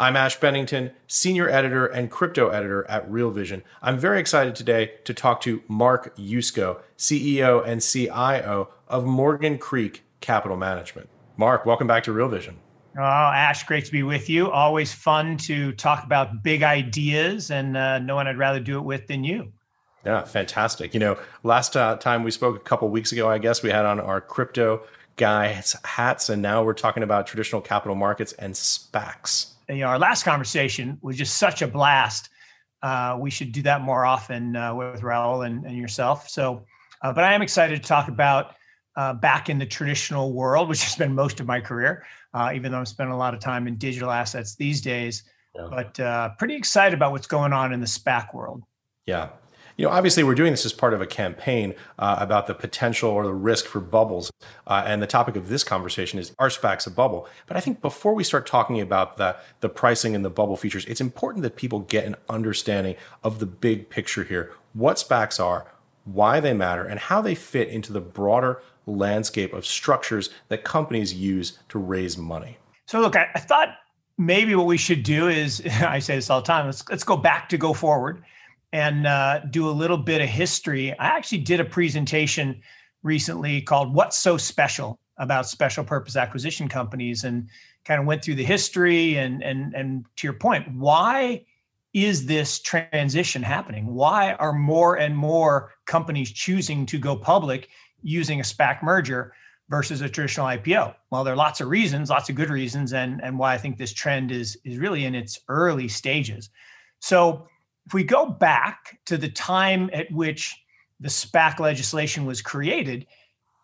I'm Ash Bennington, Senior Editor and Crypto Editor at Real Vision. I'm very excited today to talk to Mark Yusko, CEO and CIO of Morgan Creek Capital Management. Mark, welcome back to Real Vision. Oh, Ash, great to be with you. Always fun to talk about big ideas, and uh, no one I'd rather do it with than you. Yeah, fantastic. You know, last uh, time we spoke a couple weeks ago, I guess we had on our crypto guys hats, and now we're talking about traditional capital markets and SPACs you know, our last conversation was just such a blast. Uh, we should do that more often uh, with Raul and, and yourself. So, uh, but I am excited to talk about uh, back in the traditional world, which has been most of my career, uh, even though I'm spending a lot of time in digital assets these days. Yeah. But uh, pretty excited about what's going on in the SPAC world. Yeah, you know, obviously, we're doing this as part of a campaign uh, about the potential or the risk for bubbles. Uh, and the topic of this conversation is are SPACs a bubble? But I think before we start talking about the, the pricing and the bubble features, it's important that people get an understanding of the big picture here what SPACs are, why they matter, and how they fit into the broader landscape of structures that companies use to raise money. So, look, I, I thought maybe what we should do is I say this all the time let's, let's go back to go forward and uh, do a little bit of history. I actually did a presentation recently called What's So Special about special purpose acquisition companies and kind of went through the history and and and to your point, why is this transition happening? Why are more and more companies choosing to go public using a SPAC merger versus a traditional IPO? Well, there are lots of reasons, lots of good reasons, and, and why I think this trend is, is really in its early stages. So if we go back to the time at which the SPAC legislation was created,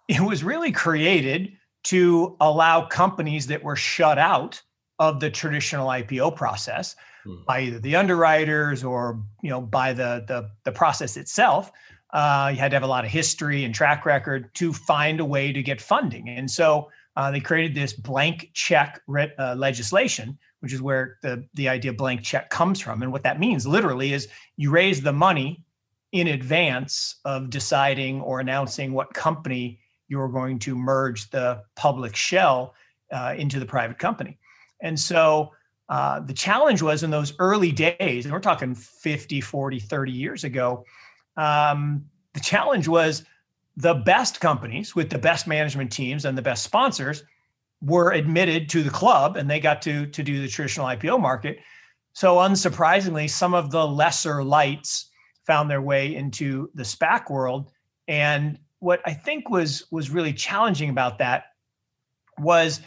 it was really created to allow companies that were shut out of the traditional IPO process hmm. by either the underwriters or you know by the the, the process itself. Uh, you had to have a lot of history and track record to find a way to get funding, and so uh, they created this blank check re- uh, legislation, which is where the, the idea of blank check comes from. And what that means literally is you raise the money in advance of deciding or announcing what company you're going to merge the public shell uh, into the private company. And so uh, the challenge was in those early days, and we're talking 50, 40, 30 years ago, um, the challenge was the best companies with the best management teams and the best sponsors were admitted to the club and they got to to do the traditional IPO market. So unsurprisingly, some of the lesser lights found their way into the SPAC world. And what I think was was really challenging about that was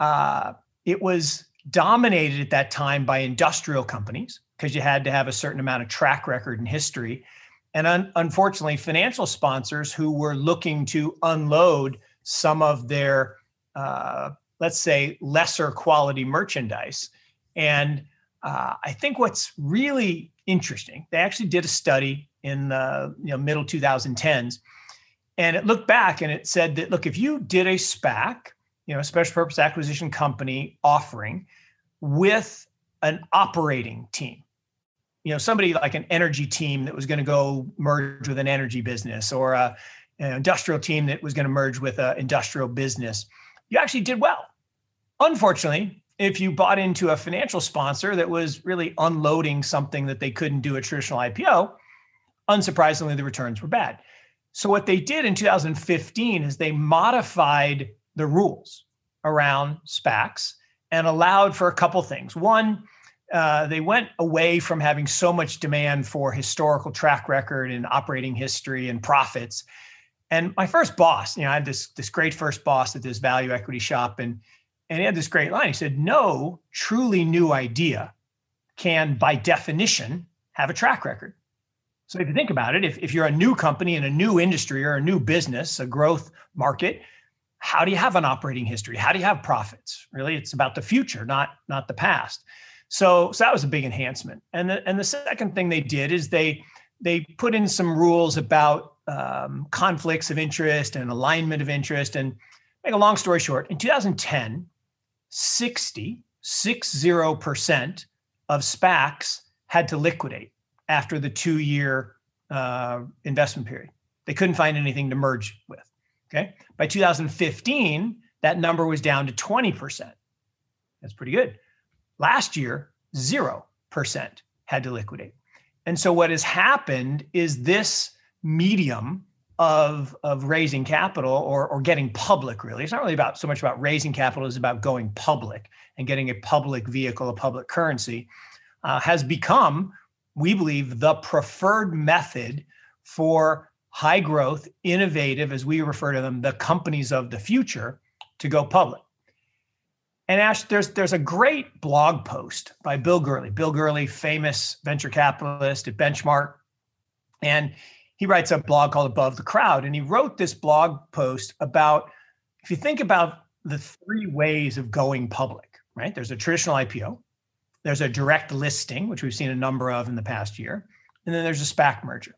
uh, it was dominated at that time by industrial companies because you had to have a certain amount of track record and history. And un- unfortunately, financial sponsors who were looking to unload some of their uh, let's say, lesser quality merchandise. And uh, I think what's really interesting, they actually did a study in the you know, middle 2010s, and it looked back and it said that look, if you did a SPAC, you know, a special purpose acquisition company offering with an operating team, you know, somebody like an energy team that was going to go merge with an energy business or a, an industrial team that was going to merge with an industrial business you actually did well. Unfortunately, if you bought into a financial sponsor that was really unloading something that they couldn't do a traditional IPO, unsurprisingly, the returns were bad. So, what they did in 2015 is they modified the rules around SPACs and allowed for a couple things. One, uh, they went away from having so much demand for historical track record and operating history and profits and my first boss, you know, I had this this great first boss at this value equity shop, and and he had this great line. He said, "No truly new idea can, by definition, have a track record. So if you think about it, if, if you're a new company in a new industry or a new business, a growth market, how do you have an operating history? How do you have profits? Really, it's about the future, not not the past. So, so that was a big enhancement. And the and the second thing they did is they they put in some rules about um, conflicts of interest and alignment of interest. And make a long story short, in 2010, 60, 60% of SPACs had to liquidate after the two year uh, investment period. They couldn't find anything to merge with. Okay. By 2015, that number was down to 20%. That's pretty good. Last year, 0% had to liquidate. And so what has happened is this medium of, of raising capital or, or getting public, really. It's not really about so much about raising capital, it's about going public and getting a public vehicle, a public currency, uh, has become, we believe, the preferred method for high growth, innovative, as we refer to them, the companies of the future to go public. And Ash, there's there's a great blog post by Bill Gurley. Bill Gurley, famous venture capitalist at Benchmark, and he writes a blog called Above the Crowd. And he wrote this blog post about if you think about the three ways of going public, right? There's a traditional IPO, there's a direct listing, which we've seen a number of in the past year, and then there's a SPAC merger.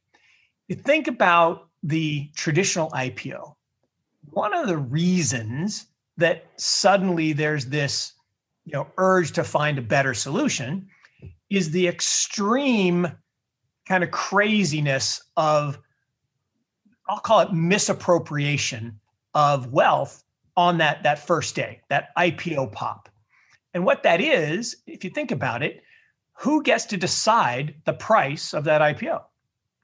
You think about the traditional IPO. One of the reasons that suddenly there's this you know urge to find a better solution is the extreme kind of craziness of I'll call it misappropriation of wealth on that that first day, that IPO pop. And what that is, if you think about it, who gets to decide the price of that IPO?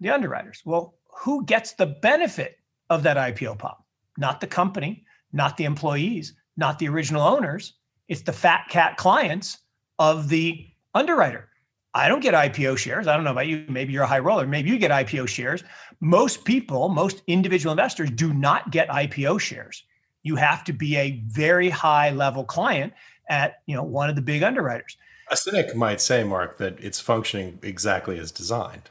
The underwriters. Well, who gets the benefit of that IPO pop? Not the company, not the employees, not the original owners. It's the fat cat clients of the underwriter. I don't get IPO shares. I don't know about you. Maybe you're a high roller. Maybe you get IPO shares. Most people, most individual investors do not get IPO shares. You have to be a very high level client at you know one of the big underwriters. A cynic might say, Mark, that it's functioning exactly as designed.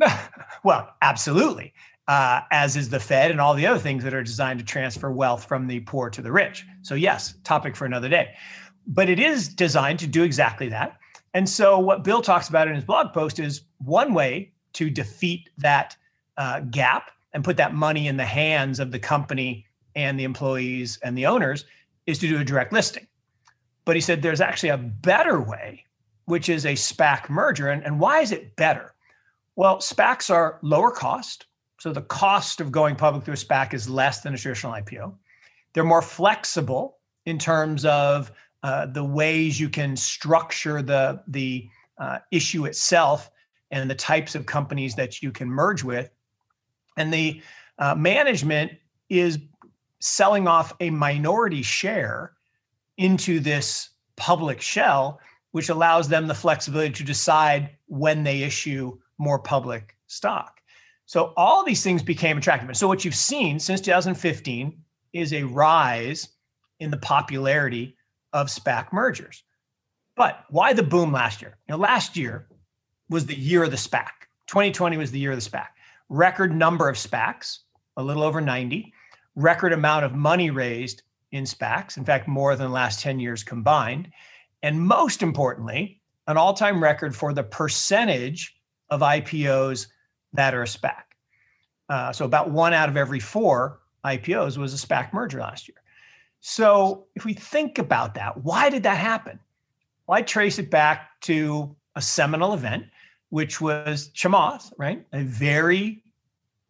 well, absolutely uh, as is the Fed and all the other things that are designed to transfer wealth from the poor to the rich. So, yes, topic for another day. But it is designed to do exactly that. And so, what Bill talks about in his blog post is one way to defeat that uh, gap and put that money in the hands of the company and the employees and the owners is to do a direct listing. But he said there's actually a better way, which is a SPAC merger. And, and why is it better? Well, SPACs are lower cost, so the cost of going public through a SPAC is less than a traditional IPO. They're more flexible in terms of uh, the ways you can structure the the uh, issue itself and the types of companies that you can merge with. And the uh, management is selling off a minority share into this public shell, which allows them the flexibility to decide when they issue more public stock. So all these things became attractive. And so what you've seen since 2015 is a rise in the popularity of SPAC mergers. But why the boom last year? Know, last year was the year of the SPAC. 2020 was the year of the SPAC. Record number of SPACs, a little over 90. Record amount of money raised in SPACs. In fact, more than the last 10 years combined. And most importantly, an all-time record for the percentage of IPOs that are a SPAC. Uh, so about one out of every four IPOs was a SPAC merger last year. So if we think about that, why did that happen? Well, I trace it back to a seminal event, which was Chamath, right? A very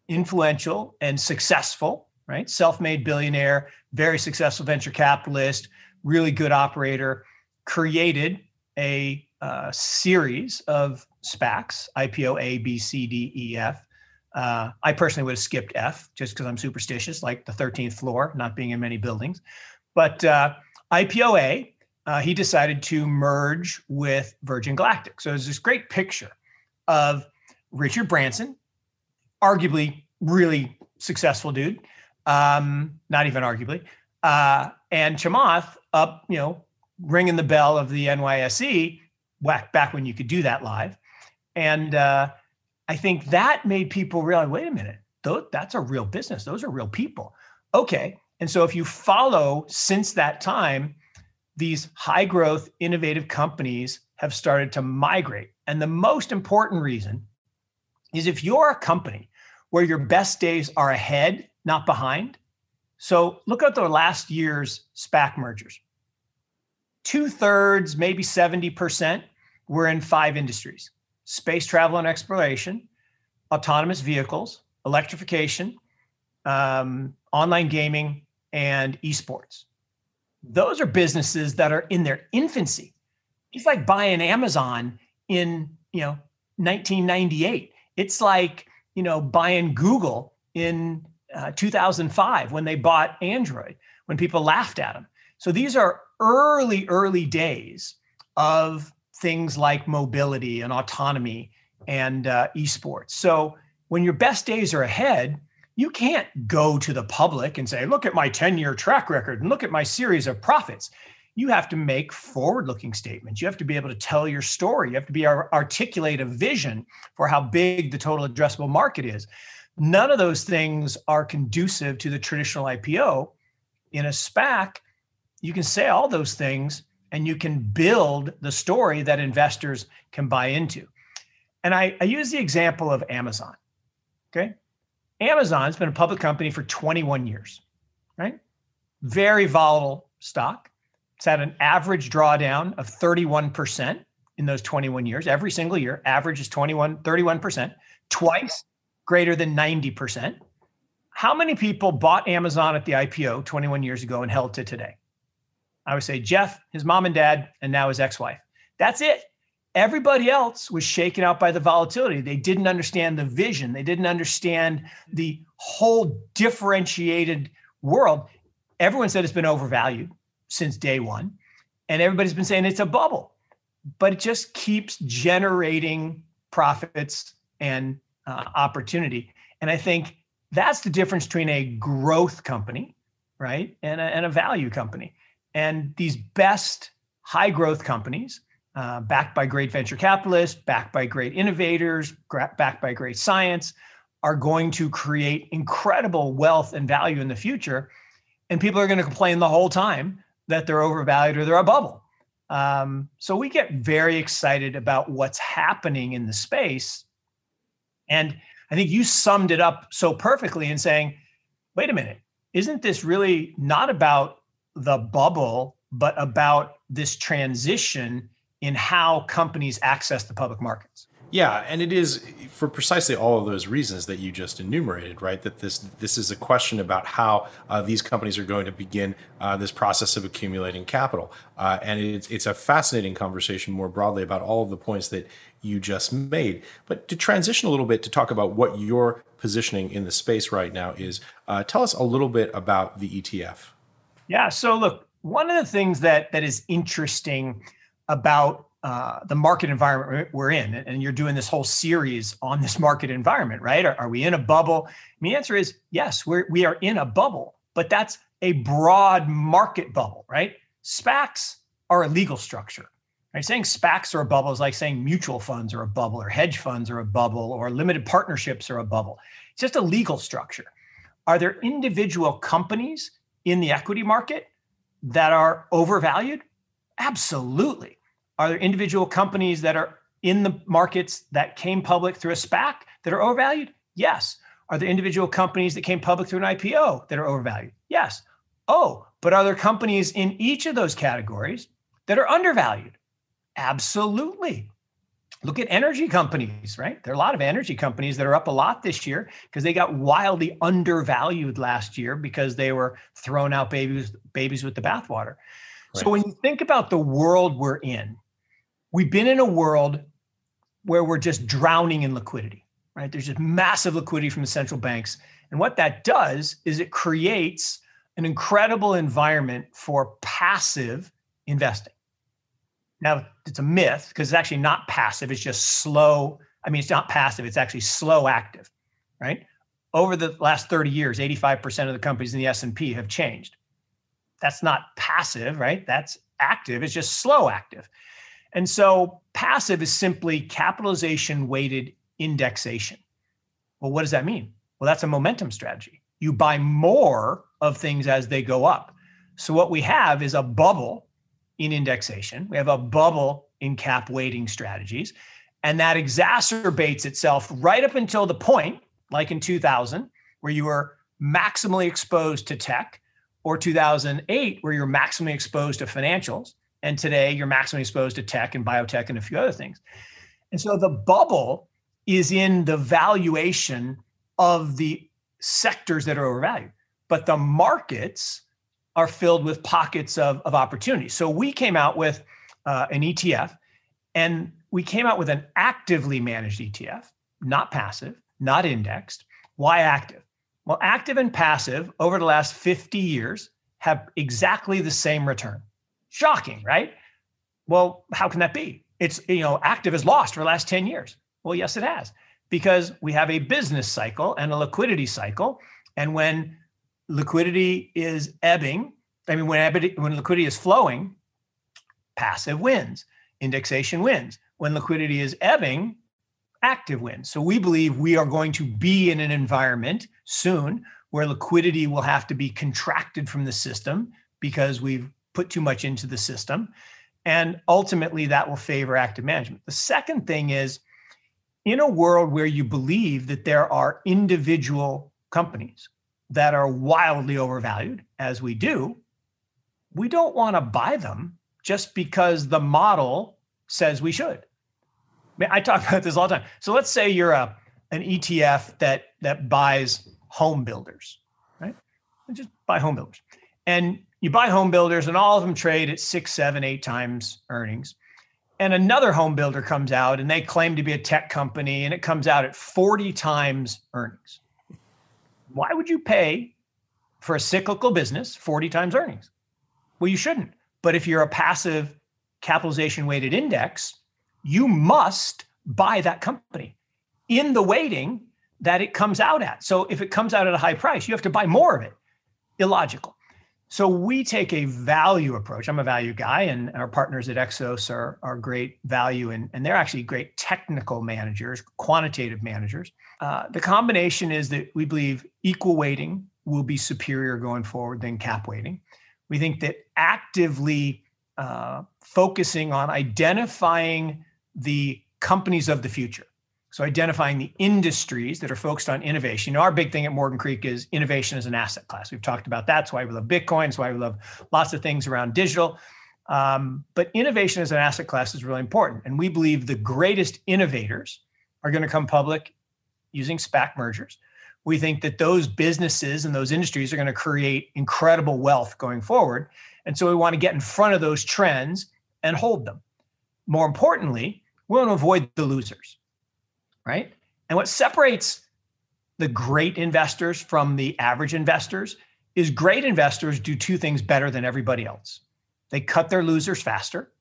influential and successful, right? Self-made billionaire, very successful venture capitalist, really good operator, created a uh, series of SPACs, IPO A, B, C, D, E, F. Uh, I personally would have skipped F just because I'm superstitious, like the 13th floor, not being in many buildings. But uh, IPO A, uh, he decided to merge with Virgin Galactic. So there's this great picture of Richard Branson, arguably really successful dude, um, not even arguably, uh, and Chamath up, you know, ringing the bell of the NYSE back back when you could do that live, and uh, I think that made people realize, wait a minute, that's a real business. Those are real people. Okay, and so if you follow since that time, these high growth, innovative companies have started to migrate, and the most important reason is if you're a company where your best days are ahead, not behind. So look at the last year's SPAC mergers. Two thirds, maybe 70%, were in five industries space travel and exploration, autonomous vehicles, electrification, um, online gaming, and esports. Those are businesses that are in their infancy. It's like buying Amazon in you know 1998. It's like you know buying Google in uh, 2005 when they bought Android, when people laughed at them. So these are early, early days of things like mobility and autonomy and uh, esports. So when your best days are ahead, you can't go to the public and say, look at my 10 year track record and look at my series of profits. You have to make forward looking statements. You have to be able to tell your story. You have to be able to articulate a vision for how big the total addressable market is. None of those things are conducive to the traditional IPO. In a SPAC, you can say all those things and you can build the story that investors can buy into. And I, I use the example of Amazon. Okay. Amazon's been a public company for 21 years, right? Very volatile stock. It's had an average drawdown of 31% in those 21 years. Every single year, average is 21, 31%, twice greater than 90%. How many people bought Amazon at the IPO 21 years ago and held to today? I would say Jeff, his mom and dad, and now his ex wife. That's it. Everybody else was shaken out by the volatility. They didn't understand the vision, they didn't understand the whole differentiated world. Everyone said it's been overvalued since day one, and everybody's been saying it's a bubble, but it just keeps generating profits and uh, opportunity. And I think that's the difference between a growth company, right, and a, and a value company. And these best high growth companies, uh, backed by great venture capitalists, backed by great innovators, backed by great science, are going to create incredible wealth and value in the future. And people are going to complain the whole time that they're overvalued or they're a bubble. Um, so we get very excited about what's happening in the space and I think you summed it up so perfectly in saying, wait a minute, isn't this really not about the bubble, but about this transition in how companies access the public markets? Yeah, and it is for precisely all of those reasons that you just enumerated, right? That this this is a question about how uh, these companies are going to begin uh, this process of accumulating capital, uh, and it's it's a fascinating conversation more broadly about all of the points that you just made. But to transition a little bit to talk about what your positioning in the space right now is, uh, tell us a little bit about the ETF. Yeah. So look, one of the things that that is interesting about uh, the market environment we're in, and you're doing this whole series on this market environment, right? Are, are we in a bubble? The answer is yes, we're we are in a bubble, but that's a broad market bubble, right? SPACs are a legal structure. Right? Saying SPACs are a bubble is like saying mutual funds are a bubble, or hedge funds are a bubble, or limited partnerships are a bubble. It's just a legal structure. Are there individual companies in the equity market that are overvalued? Absolutely. Are there individual companies that are in the markets that came public through a SPAC that are overvalued? Yes. Are there individual companies that came public through an IPO that are overvalued? Yes. Oh, but are there companies in each of those categories that are undervalued? Absolutely. Look at energy companies, right? There are a lot of energy companies that are up a lot this year because they got wildly undervalued last year because they were thrown out babies babies with the bathwater. Right. So when you think about the world we're in, we've been in a world where we're just drowning in liquidity, right? There's just massive liquidity from the central banks. And what that does is it creates an incredible environment for passive investing. Now, it's a myth because it's actually not passive, it's just slow. I mean, it's not passive, it's actually slow active, right? Over the last 30 years, 85% of the companies in the S&P have changed. That's not passive, right? That's active, it's just slow active. And so passive is simply capitalization weighted indexation. Well, what does that mean? Well, that's a momentum strategy. You buy more of things as they go up. So what we have is a bubble in indexation. We have a bubble in cap weighting strategies. And that exacerbates itself right up until the point, like in 2000, where you were maximally exposed to tech, or 2008, where you're maximally exposed to financials. And today you're maximally exposed to tech and biotech and a few other things. And so the bubble is in the valuation of the sectors that are overvalued, but the markets are filled with pockets of, of opportunity. So we came out with uh, an ETF and we came out with an actively managed ETF, not passive, not indexed. Why active? Well, active and passive over the last 50 years have exactly the same return. Shocking, right? Well, how can that be? It's, you know, active has lost for the last 10 years. Well, yes, it has, because we have a business cycle and a liquidity cycle. And when liquidity is ebbing, I mean, when, when liquidity is flowing, passive wins, indexation wins. When liquidity is ebbing, active wins. So we believe we are going to be in an environment soon where liquidity will have to be contracted from the system because we've put too much into the system. And ultimately, that will favor active management. The second thing is in a world where you believe that there are individual companies that are wildly overvalued, as we do, we don't want to buy them just because the model says we should. I, mean, I talk about this all the time. So let's say you're a an ETF that that buys home builders, right? Just buy home builders. And you buy home builders and all of them trade at six, seven, eight times earnings. And another home builder comes out and they claim to be a tech company and it comes out at 40 times earnings. Why would you pay for a cyclical business 40 times earnings? Well, you shouldn't. But if you're a passive capitalization weighted index, you must buy that company in the weighting that it comes out at. So if it comes out at a high price, you have to buy more of it. Illogical. So we take a value approach. I'm a value guy, and our partners at Exos are, are great value, and, and they're actually great technical managers, quantitative managers. Uh, the combination is that we believe equal weighting will be superior going forward than cap weighting. We think that actively uh, focusing on identifying the companies of the future. So identifying the industries that are focused on innovation. You know, our big thing at Morgan Creek is innovation as an asset class. We've talked about that. That's why we love Bitcoin. That's why we love lots of things around digital. Um, but innovation as an asset class is really important. And we believe the greatest innovators are going to come public using SPAC mergers. We think that those businesses and those industries are going to create incredible wealth going forward. And so we want to get in front of those trends and hold them. More importantly, we want to avoid the losers right? And what separates the great investors from the average investors is great investors do two things better than everybody else. They cut their losers faster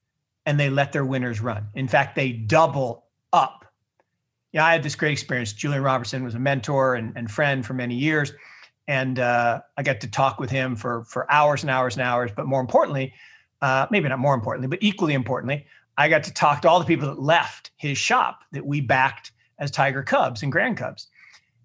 and they let their winners run. In fact, they double up. Yeah, I had this great experience. Julian Robertson was a mentor and, and friend for many years. And uh, I got to talk with him for, for hours and hours and hours. But more importantly, uh, maybe not more importantly, but equally importantly, I got to talk to all the people that left his shop that we backed as Tiger Cubs and Grand Cubs.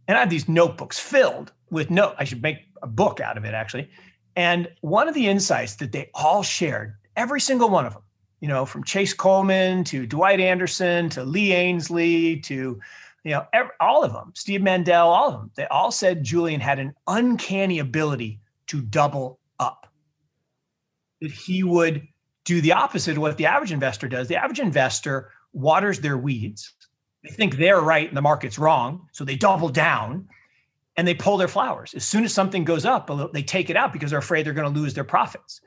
And I had these notebooks filled with note. I should make a book out of it actually. And one of the insights that they all shared, every single one of them, you know, from Chase Coleman to Dwight Anderson to Lee Ainslie to, you know, every, all of them, Steve Mandel, all of them, they all said Julian had an uncanny ability to double up. That he would do the opposite of what the average investor does. The average investor waters their weeds they think they're right and the market's wrong. So they double down and they pull their flowers. As soon as something goes up, they take it out because they're afraid they're going to lose their profits.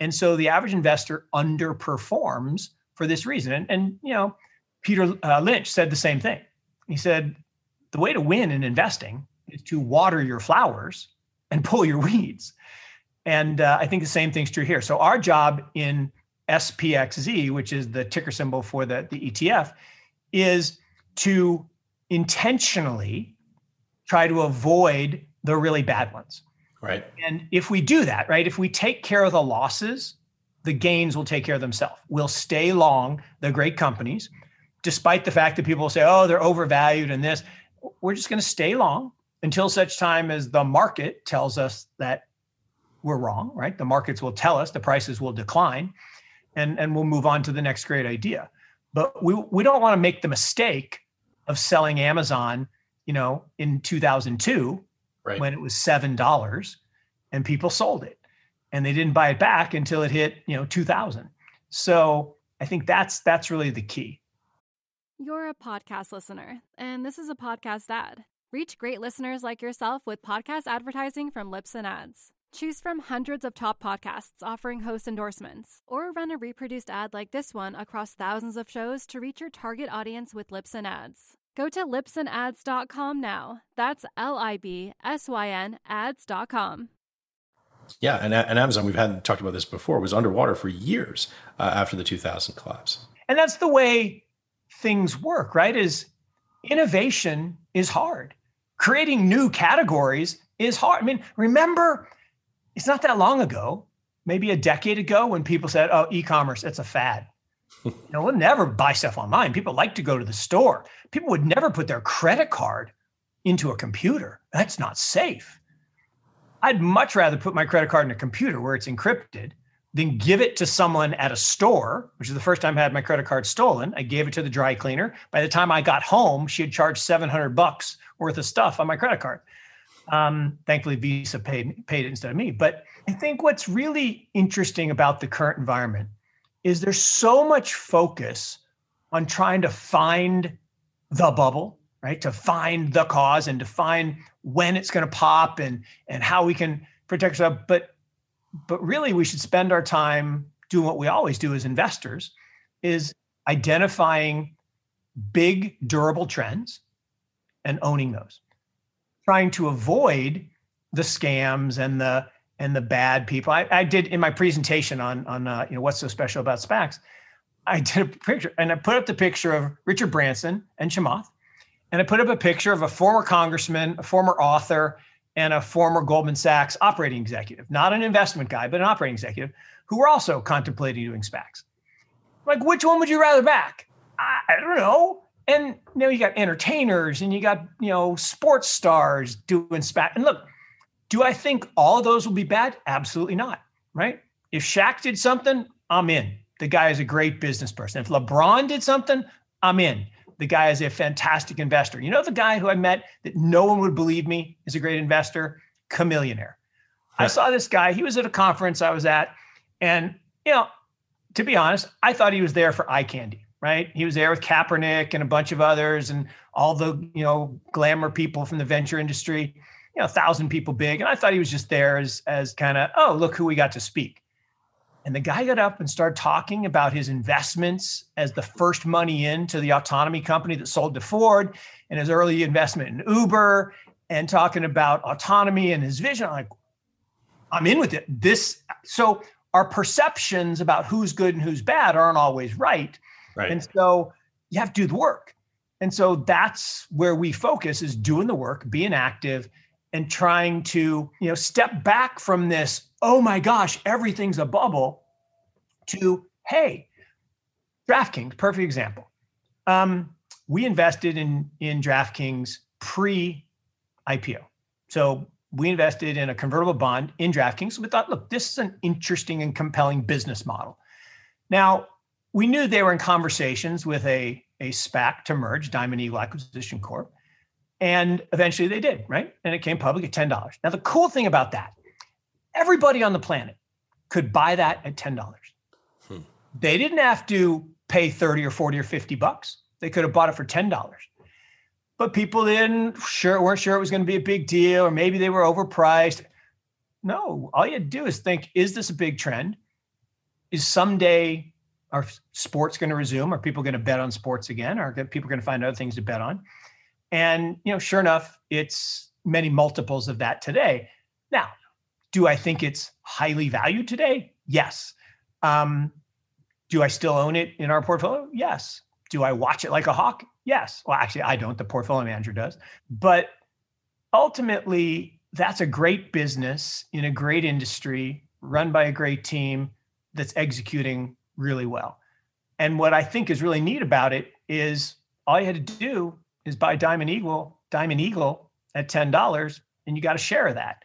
And so the average investor underperforms for this reason. And, and you know, Peter uh, Lynch said the same thing. He said, the way to win in investing is to water your flowers and pull your weeds. And uh, I think the same thing's true here. So our job in SPXZ, which is the ticker symbol for the, the ETF, is to intentionally try to avoid the really bad ones. Right. And if we do that, right, if we take care of the losses, the gains will take care of themselves. We'll stay long the great companies, despite the fact that people say, oh, they're overvalued and this. We're just going to stay long until such time as the market tells us that we're wrong, right? The markets will tell us the prices will decline and, and we'll move on to the next great idea. But we, we don't want to make the mistake of selling Amazon, you know, in 2002 right. when it was $7 and people sold it and they didn't buy it back until it hit, you know, 2000. So I think that's that's really the key. You're a podcast listener, and this is a podcast ad. Reach great listeners like yourself with podcast advertising from Libsyn Ads. Choose from hundreds of top podcasts offering host endorsements, or run a reproduced ad like this one across thousands of shows to reach your target audience with Libsyn Ads. Go to libsynads.com now. That's L I B S Y N ads.com. Yeah, and, and Amazon, we've had talked about this before, was underwater for years uh, after the 2000 collapse. And that's the way things work, right? Is innovation is hard. Creating new categories is hard. I mean, remember, it's not that long ago, maybe a decade ago, when people said, "Oh, e-commerce, it's a fad." you know, we'll never buy stuff online. People like to go to the store. People would never put their credit card into a computer. That's not safe. I'd much rather put my credit card in a computer where it's encrypted than give it to someone at a store, which is the first time I had my credit card stolen. I gave it to the dry cleaner. By the time I got home, she had charged 700 bucks worth of stuff on my credit card. Um, thankfully, Visa paid, paid it instead of me. But I think what's really interesting about the current environment is there's so much focus on trying to find the bubble, right? To find the cause and to find when it's going to pop and and how we can protect ourselves. But but really, we should spend our time doing what we always do as investors, is identifying big durable trends and owning those, trying to avoid the scams and the and the bad people. I, I did in my presentation on on uh, you know what's so special about SPACs. I did a picture and I put up the picture of Richard Branson and Chamath, and I put up a picture of a former congressman, a former author, and a former Goldman Sachs operating executive, not an investment guy, but an operating executive, who were also contemplating doing SPACs. Like, which one would you rather back? I, I don't know. And know, you got entertainers and you got you know sports stars doing SPAC. And look, do I think all of those will be bad? Absolutely not. Right? If Shaq did something, I'm in. The guy is a great business person. If LeBron did something, I'm in the guy is a fantastic investor. You know the guy who I met that no one would believe me is a great investor? Chamillionaire. I saw this guy. He was at a conference I was at, and you know, to be honest, I thought he was there for eye candy. Right? He was there with Kaepernick and a bunch of others, and all the you know glamour people from the venture industry. You know, a thousand people big, and I thought he was just there as as kind of oh look who we got to speak. And the guy got up and started talking about his investments as the first money into the autonomy company that sold to Ford and his early investment in Uber and talking about autonomy and his vision. I'm like, I'm in with it. This so our perceptions about who's good and who's bad aren't always right. Right. And so you have to do the work. And so that's where we focus is doing the work, being active and trying to, you know, step back from this oh my gosh, everything's a bubble, to hey, DraftKings, perfect example. Um, we invested in in DraftKings pre IPO. So we invested in a convertible bond in DraftKings. We thought, look, this is an interesting and compelling business model. Now, we knew they were in conversations with a, a SPAC to merge, Diamond Eagle Acquisition Corp. And eventually they did, right? And it came public at $10. Now, the cool thing about that Everybody on the planet could buy that at $10. Hmm. They didn't have to pay 30 or 40 or 50 bucks. They could have bought it for $10. But people didn't sure weren't sure it was going to be a big deal, or maybe they were overpriced. No, all you had to do is think, is this a big trend? Is someday our sports going to resume? Are people going to bet on sports again? Are people going to find other things to bet on? And you know, sure enough, it's many multiples of that today. Now, do I think it's highly valued today? Yes. Um, do I still own it in our portfolio? Yes. Do I watch it like a hawk? Yes. Well, actually, I don't. The portfolio manager does. But ultimately, that's a great business in a great industry run by a great team that's executing really well. And what I think is really neat about it is all you had to do is buy Diamond Eagle, Diamond Eagle at ten dollars, and you got a share of that,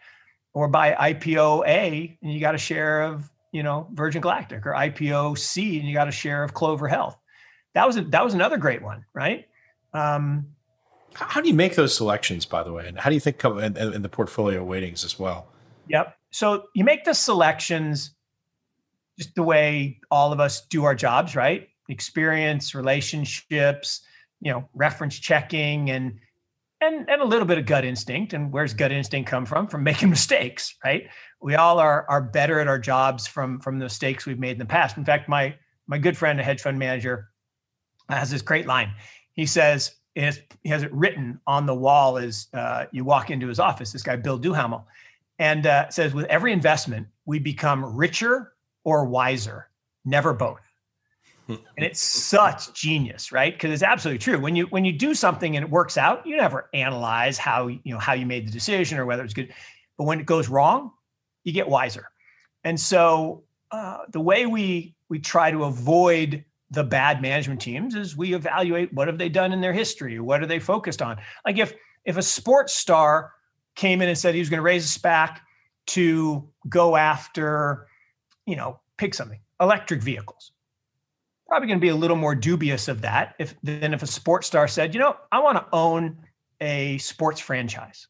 or buy IPO A and you got a share of you know Virgin Galactic, or IPO C and you got a share of Clover Health. That was a, that was another great one, right? Um, how do you make those selections, by the way, and how do you think in, in the portfolio weightings as well? Yep. So you make the selections just the way all of us do our jobs, right? Experience, relationships, you know, reference checking and and and a little bit of gut instinct. And where's gut instinct come from? From making mistakes, right? We all are are better at our jobs from from the mistakes we've made in the past. In fact, my my good friend, a hedge fund manager, has this great line. He says, he has it written on the wall as uh, you walk into his office, this guy, Bill Duhamel, and uh, says, with every investment, we become richer or wiser, never both. and it's such genius, right? Because it's absolutely true. When you when you do something and it works out, you never analyze how you know how you made the decision or whether it's good. But when it goes wrong, you get wiser. And so uh, the way we we try to avoid the bad management teams is we evaluate what have they done in their history, what are they focused on. Like if if a sports star came in and said he was going to raise a SPAC to go after you know, pick something, electric vehicles. Probably going to be a little more dubious of that if than if a sports star said, you know, I want to own a sports franchise.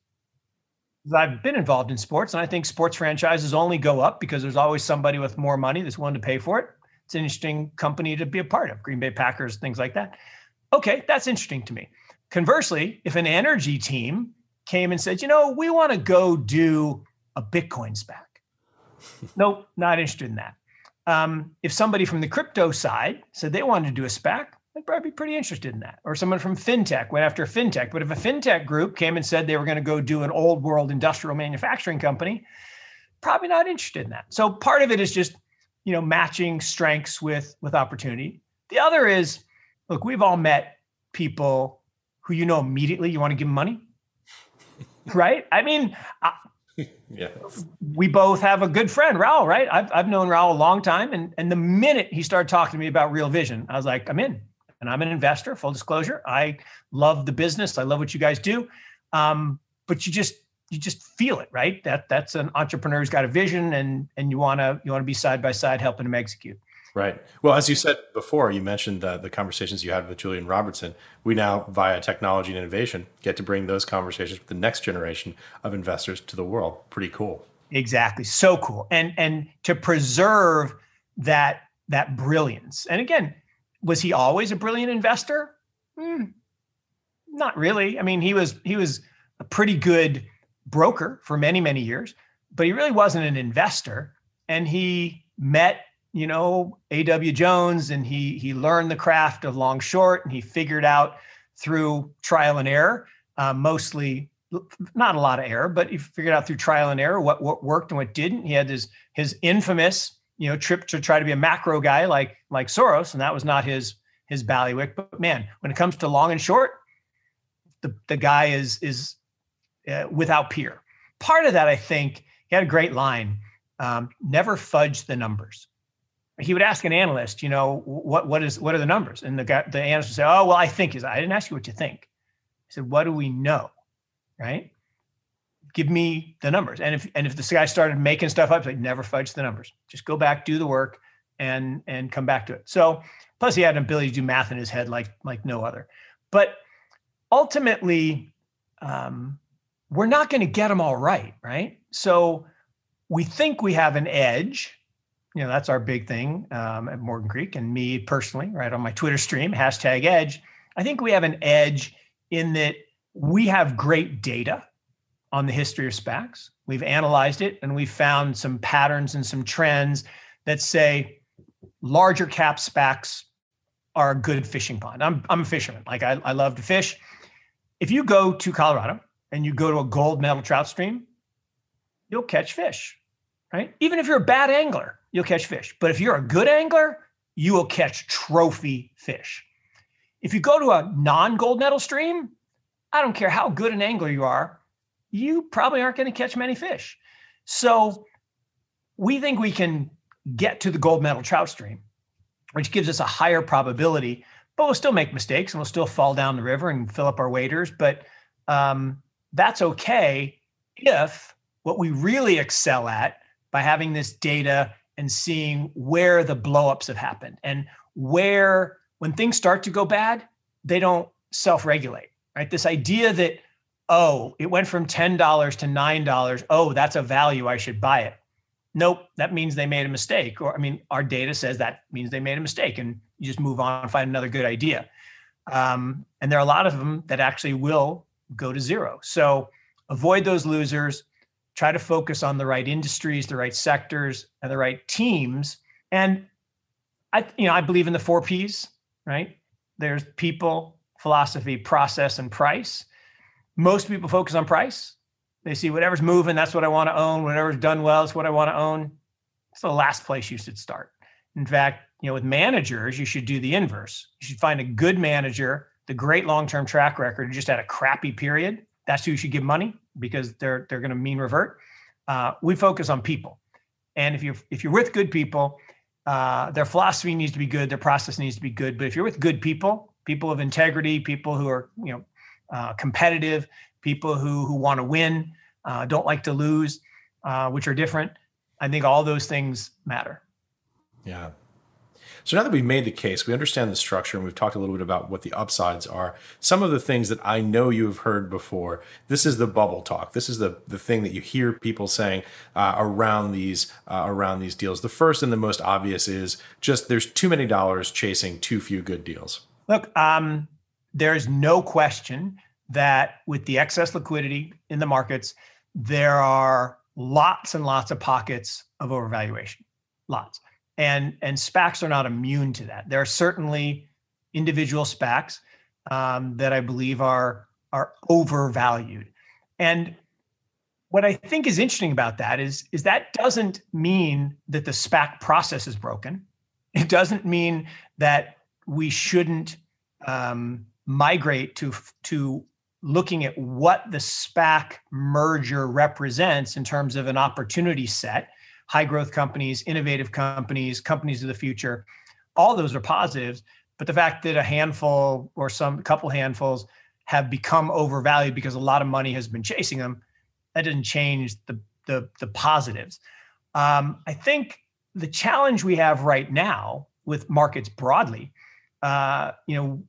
I've been involved in sports, and I think sports franchises only go up because there's always somebody with more money that's willing to pay for it. It's an interesting company to be a part of, Green Bay Packers, things like that. Okay, that's interesting to me. Conversely, if an energy team came and said, you know, we want to go do a Bitcoin SPAC, nope, not interested in that. Um, if somebody from the crypto side said they wanted to do a SPAC, I'd probably be pretty interested in that. Or someone from fintech went after fintech. But if a fintech group came and said they were going to go do an old world industrial manufacturing company, probably not interested in that. So part of it is just, you know, matching strengths with with opportunity. The other is, look, we've all met people who you know immediately you want to give them money, right? I mean, yeah. We both have a good friend, Raul, right? I've, I've known Raul a long time. And, and the minute he started talking to me about Real Vision, I was like, I'm in. And I'm an investor, full disclosure. I love the business. I love what you guys do. Um, but you just you just feel it, right? That that's an entrepreneur who's got a vision and and you wanna you wanna be side by side helping him execute. Right. Well, as you said before, you mentioned uh, the conversations you had with Julian Robertson. We now, via technology and innovation, get to bring those conversations with the next generation of investors to the world. Pretty cool. Exactly. So cool. And and to preserve that that brilliance. And again, was he always a brilliant investor? Hmm, not really. I mean, he was he was a pretty good broker for many many years, but he really wasn't an investor. And he met you know A.W. Jones, and he he learned the craft of long short, and he figured out through trial and error, uh, mostly not a lot of error, but he figured out through trial and error what what worked and what didn't. He had his his infamous you know trip to try to be a macro guy like like Soros, and that was not his his ballywick. But man, when it comes to long and short, the the guy is is uh, without peer. Part of that, I think, he had a great line: um, "Never fudge the numbers." He would ask an analyst, you know, what what is what are the numbers? And the guy, the analyst would say, oh, well, I think is. I didn't ask you what you think. I said, what do we know, right? Give me the numbers. And if and if this guy started making stuff up, like never fudge the numbers. Just go back, do the work, and and come back to it. So plus he had an ability to do math in his head like like no other. But ultimately, um, we're not going to get them all right, right? So we think we have an edge you know that's our big thing um, at Morgan Creek and me personally, right on my Twitter stream hashtag Edge. I think we have an edge in that we have great data on the history of SPACs. We've analyzed it and we've found some patterns and some trends that say larger cap SPACs are a good fishing pond. I'm I'm a fisherman. Like I, I love to fish. If you go to Colorado and you go to a gold medal trout stream, you'll catch fish, right? Even if you're a bad angler, you'll catch fish. But if you're a good angler, you will catch trophy fish. If you go to a non gold medal stream, I don't care how good an angler you are, you probably aren't going to catch many fish. So we think we can get to the gold medal trout stream, which gives us a higher probability, but we'll still make mistakes and we'll still fall down the river and fill up our waders. But um, that's okay if what we really excel at by having this data and seeing where the blowups have happened and where when things start to go bad, they don't self-regulate, right? This idea that oh, it went from $10 to $9. Oh, that's a value. I should buy it. Nope, that means they made a mistake. Or, I mean, our data says that means they made a mistake and you just move on and find another good idea. Um, and there are a lot of them that actually will go to zero. So avoid those losers, try to focus on the right industries, the right sectors, and the right teams. And I, you know, I believe in the four P's, right? There's people, philosophy, process, and price most people focus on price. They see whatever's moving, that's what I want to own. Whatever's done well, it's what I want to own. It's the last place you should start. In fact, you know, with managers, you should do the inverse. You should find a good manager, the great long-term track record, just had a crappy period. That's who you should give money because they're they're going to mean revert. Uh, we focus on people, and if you're if you're with good people, uh, their philosophy needs to be good, their process needs to be good. But if you're with good people, people of integrity, people who are you know uh, competitive, people who who want to win, uh, don't like to lose, uh, which are different. I think all those things matter. Yeah. So now that we've made the case, we understand the structure, and we've talked a little bit about what the upsides are. Some of the things that I know you have heard before. This is the bubble talk. This is the the thing that you hear people saying uh, around these uh, around these deals. The first and the most obvious is just there's too many dollars chasing too few good deals. Look, um, there's no question that with the excess liquidity in the markets, there are lots and lots of pockets of overvaluation, lots. And and SPACs are not immune to that. There are certainly individual SPACs um, that I believe are are overvalued. And what I think is interesting about that is is that doesn't mean that the SPAC process is broken. It doesn't mean that we shouldn't um, migrate to to looking at what the SPAC merger represents in terms of an opportunity set, high growth companies, innovative companies, companies of the future, all those are positives. But the fact that a handful or some couple handfuls have become overvalued because a lot of money has been chasing them, that doesn't change the the, the positives. Um, I think the challenge we have right now with markets broadly, uh, you know,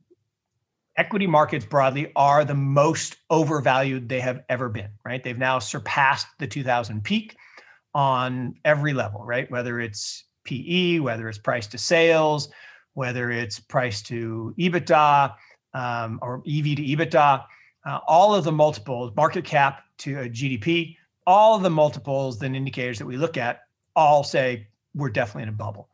equity markets broadly are the most overvalued they have ever been, right? They've now surpassed the 2000 peak on every level, right? Whether it's PE, whether it's price to sales, whether it's price to EBITDA um, or EV to EBITDA, uh, all of the multiples, market cap to GDP, all of the multiples and indicators that we look at all say we're definitely in a bubble.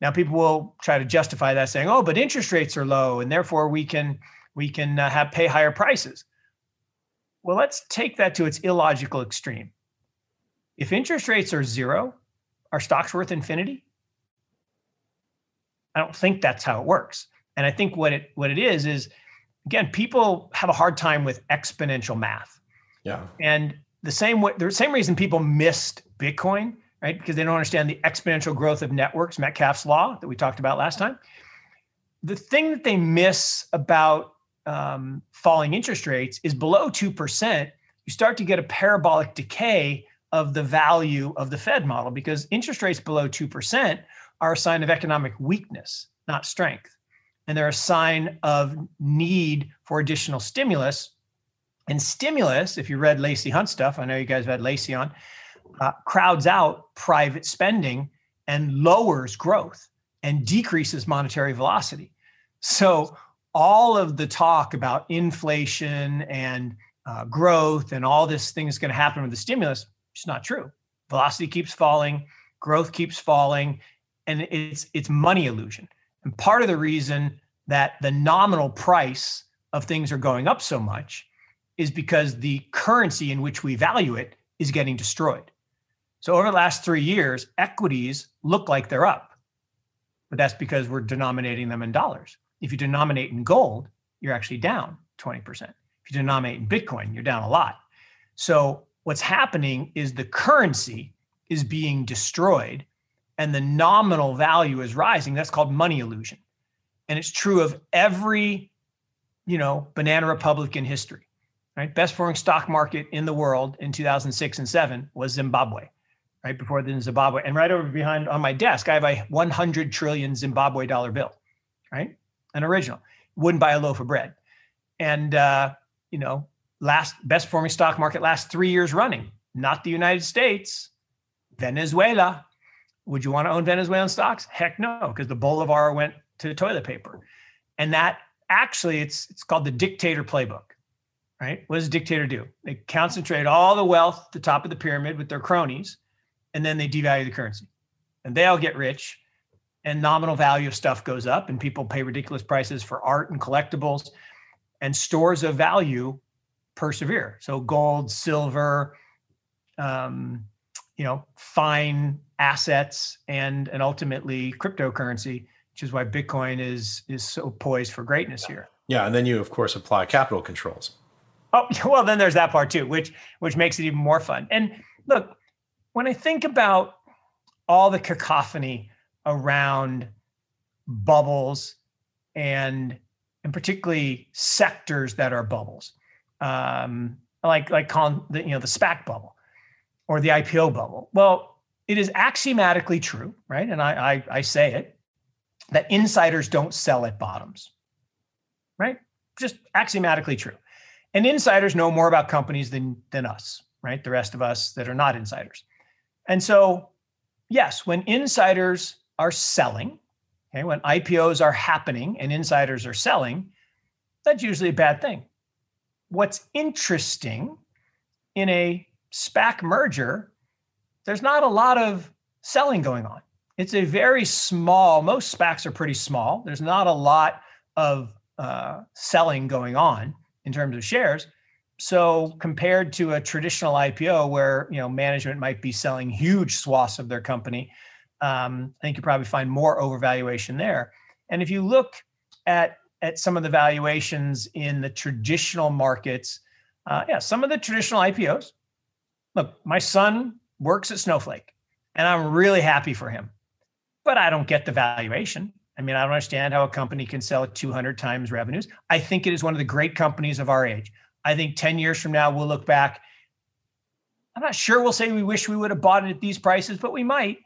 Now, people will try to justify that saying, oh, but interest rates are low and therefore we can we can uh, have pay higher prices. Well, let's take that to its illogical extreme. If interest rates are zero, are stocks worth infinity? I don't think that's how it works. And I think what it what it is is again, people have a hard time with exponential math. Yeah. And the same way the same reason people missed Bitcoin, right? Because they don't understand the exponential growth of networks, Metcalfe's law that we talked about last time. The thing that they miss about um, falling interest rates is below 2%, you start to get a parabolic decay of the value of the Fed model because interest rates below 2% are a sign of economic weakness, not strength. And they're a sign of need for additional stimulus. And stimulus, if you read Lacey Hunt stuff, I know you guys have had Lacey on, uh, crowds out private spending and lowers growth and decreases monetary velocity. So all of the talk about inflation and uh, growth and all this thing is going to happen with the stimulus it's not true velocity keeps falling growth keeps falling and it's it's money illusion and part of the reason that the nominal price of things are going up so much is because the currency in which we value it is getting destroyed so over the last 3 years equities look like they're up but that's because we're denominating them in dollars if you denominate in gold, you're actually down 20%. If you denominate in Bitcoin, you're down a lot. So what's happening is the currency is being destroyed and the nominal value is rising, that's called money illusion. And it's true of every, you know, banana republic in history. Right? Best performing stock market in the world in 2006 and 7 was Zimbabwe. Right before then Zimbabwe. And right over behind on my desk, I have a 100 trillion Zimbabwe dollar bill, right? An original. Wouldn't buy a loaf of bread. And uh, you know, last best performing stock market last three years running, not the United States, Venezuela. Would you want to own Venezuelan stocks? Heck no, because the Bolivar went to toilet paper. And that actually it's it's called the dictator playbook. Right? What does a dictator do? They concentrate all the wealth at the top of the pyramid with their cronies, and then they devalue the currency. And they all get rich, and nominal value of stuff goes up, and people pay ridiculous prices for art and collectibles, and stores of value persevere. So gold, silver, um, you know, fine assets, and and ultimately cryptocurrency, which is why Bitcoin is is so poised for greatness here. Yeah, and then you of course apply capital controls. Oh well, then there's that part too, which which makes it even more fun. And look, when I think about all the cacophony around bubbles and and particularly sectors that are bubbles, um, like like calling the you know the SPAC bubble or the IPO bubble. Well, it is axiomatically true, right? And I, I, I say it that insiders don't sell at bottoms, right? Just axiomatically true. And insiders know more about companies than than us, right? The rest of us that are not insiders. And so, yes, when insiders are selling, okay, when IPOs are happening and insiders are selling, that's usually a bad thing. What's interesting in a SPAC merger, there's not a lot of selling going on. It's a very small, most SPACs are pretty small. There's not a lot of uh, selling going on in terms of shares. So compared to a traditional IPO where you know management might be selling huge swaths of their company, um, I think you probably find more overvaluation there. And if you look at at some of the valuations in the traditional markets, uh, yeah, some of the traditional IPOs, look, my son works at Snowflake and I'm really happy for him, but I don't get the valuation. I mean, I don't understand how a company can sell at 200 times revenues. I think it is one of the great companies of our age. I think 10 years from now, we'll look back. I'm not sure we'll say we wish we would have bought it at these prices, but we might.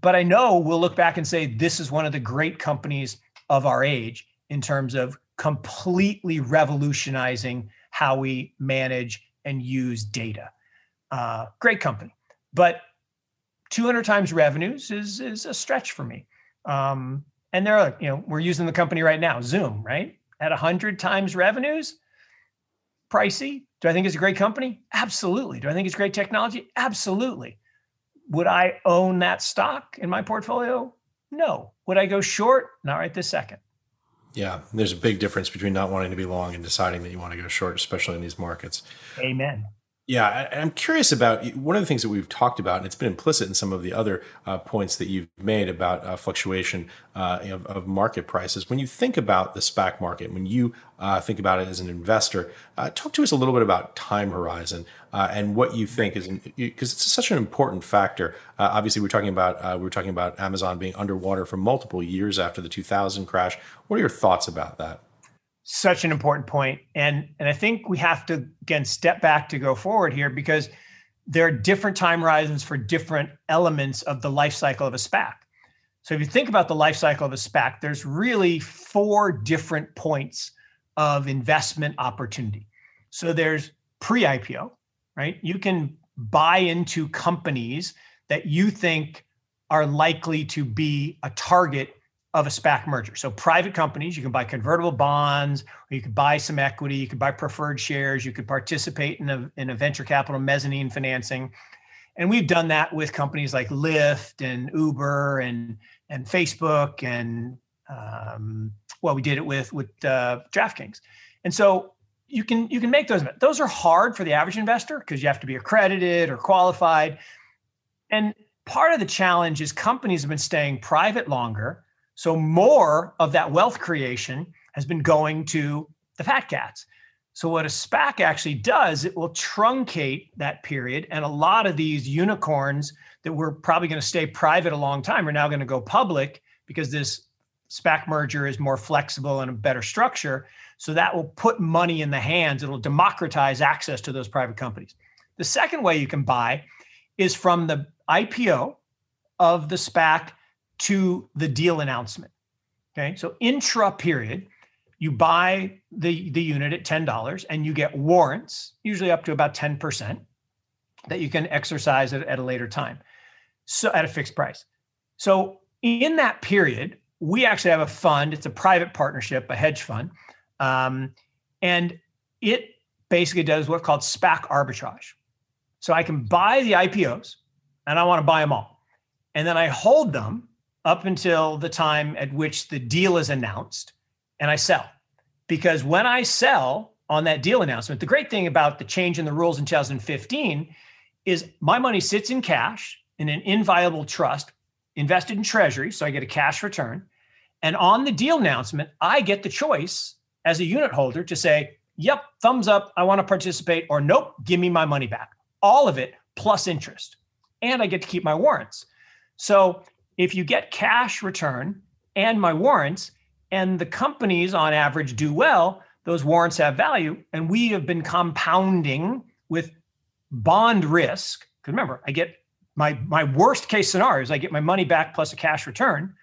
But I know we'll look back and say this is one of the great companies of our age in terms of completely revolutionizing how we manage and use data. Uh, great company, but 200 times revenues is is a stretch for me. Um, and there are, you know, we're using the company right now, Zoom, right? At 100 times revenues, pricey. Do I think it's a great company? Absolutely. Do I think it's great technology? Absolutely. Would I own that stock in my portfolio? No. Would I go short? Not right this second. Yeah, there's a big difference between not wanting to be long and deciding that you want to go short, especially in these markets. Amen. Yeah, I'm curious about one of the things that we've talked about, and it's been implicit in some of the other uh, points that you've made about uh, fluctuation uh, of, of, market prices. When you think about the SPAC market, when you uh, think about it as an investor, uh, talk to us a little bit about time horizon uh, and what you think is because it's such an important factor. obviously, we're talking about we're talking about Amazon being underwater for multiple years after the 2000 crash. What are your thoughts about that? Such an important point. And and i think we have to again step back to go forward here because there are different time horizons for different elements of the life cycle of a spac. So if you think about the life cycle of a spac there's really four different points of investment opportunity. So there's pre-ipo right? You can buy into companies that you think are likely to be a target of a SPAC merger. So private companies, you can buy convertible bonds, or you could buy some equity, you could buy preferred shares, you could participate in a, in a venture capital mezzanine financing. And we've done that with companies like Lyft and Uber and and Facebook and um, well, we did it with with uh, DraftKings. And so you can you can make those. Those are hard for the average investor because you have to be accredited or qualified. And part of the challenge is companies have been staying private longer so more of that wealth creation has been going to the fat cats. So what a SPAC actually does, it will truncate that period. And a lot of these unicorns that were probably going to stay private a long time are now going to go public because this SPAC merger is more flexible and a better structure. So that will put money in the hands, it'll democratize access to those private companies. The second way you can buy is from the IPO of the SPAC to the deal announcement. Okay. So intra period, you buy the, the unit at $10 and you get warrants, usually up to about 10%, that you can exercise at, at a later time. So at a fixed price. So in that period, we actually have a fund. It's a private partnership, a hedge fund. Um, and it basically does what's called SPAC arbitrage. So I can buy the IPOs and I want to buy them all. And then I hold them up until the time at which the deal is announced and I sell. Because when I sell on that deal announcement, the great thing about the change in the rules in 2015 is my money sits in cash in an inviolable trust invested in treasury. So I get a cash return. And on the deal announcement, I get the choice as a unit holder to say, yep, thumbs up, I want to participate, or nope, give me my money back. All of it plus interest. And I get to keep my warrants. So if you get cash return and my warrants, and the companies on average do well, those warrants have value. And we have been compounding with bond risk. Because remember, I get my my worst case scenario is I get my money back plus a cash return,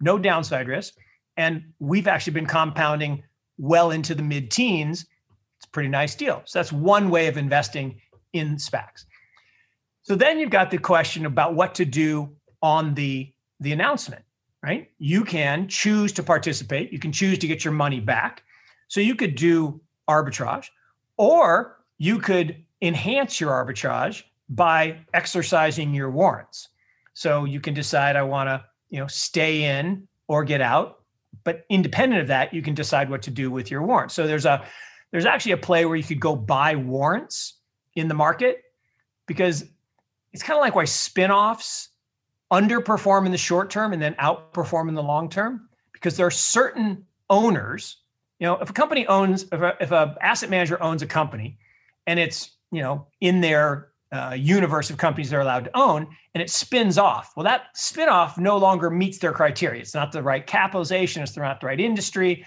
no downside risk. And we've actually been compounding well into the mid teens. It's a pretty nice deal. So that's one way of investing in SPACs. So then you've got the question about what to do on the, the announcement, right? You can choose to participate, you can choose to get your money back. So you could do arbitrage, or you could enhance your arbitrage by exercising your warrants. So you can decide I want to, you know, stay in or get out, but independent of that, you can decide what to do with your warrants. So there's a there's actually a play where you could go buy warrants in the market because it's kind of like why spin-offs underperform in the short term and then outperform in the long term because there are certain owners you know if a company owns if a, if a asset manager owns a company and it's you know in their uh, universe of companies they're allowed to own and it spins off well that spin off no longer meets their criteria. It's not the right capitalization it's not the right industry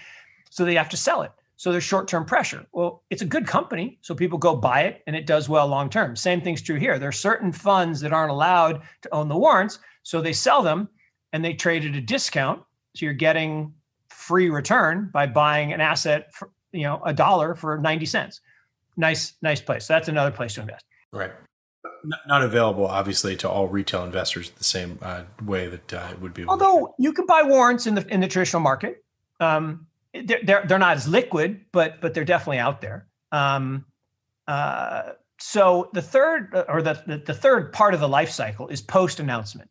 so they have to sell it. So there's short-term pressure. Well it's a good company so people go buy it and it does well long term same thing's true here. There are certain funds that aren't allowed to own the warrants so they sell them and they trade at a discount. So you're getting free return by buying an asset for, you know, a dollar for 90 cents. Nice, nice place. So that's another place to invest. Right. Not available, obviously, to all retail investors the same uh, way that uh, it would be. Although you can buy warrants in the in the traditional market, um, they're, they're, they're not as liquid, but but they're definitely out there. Um, uh, so the third or the, the the third part of the life cycle is post announcement.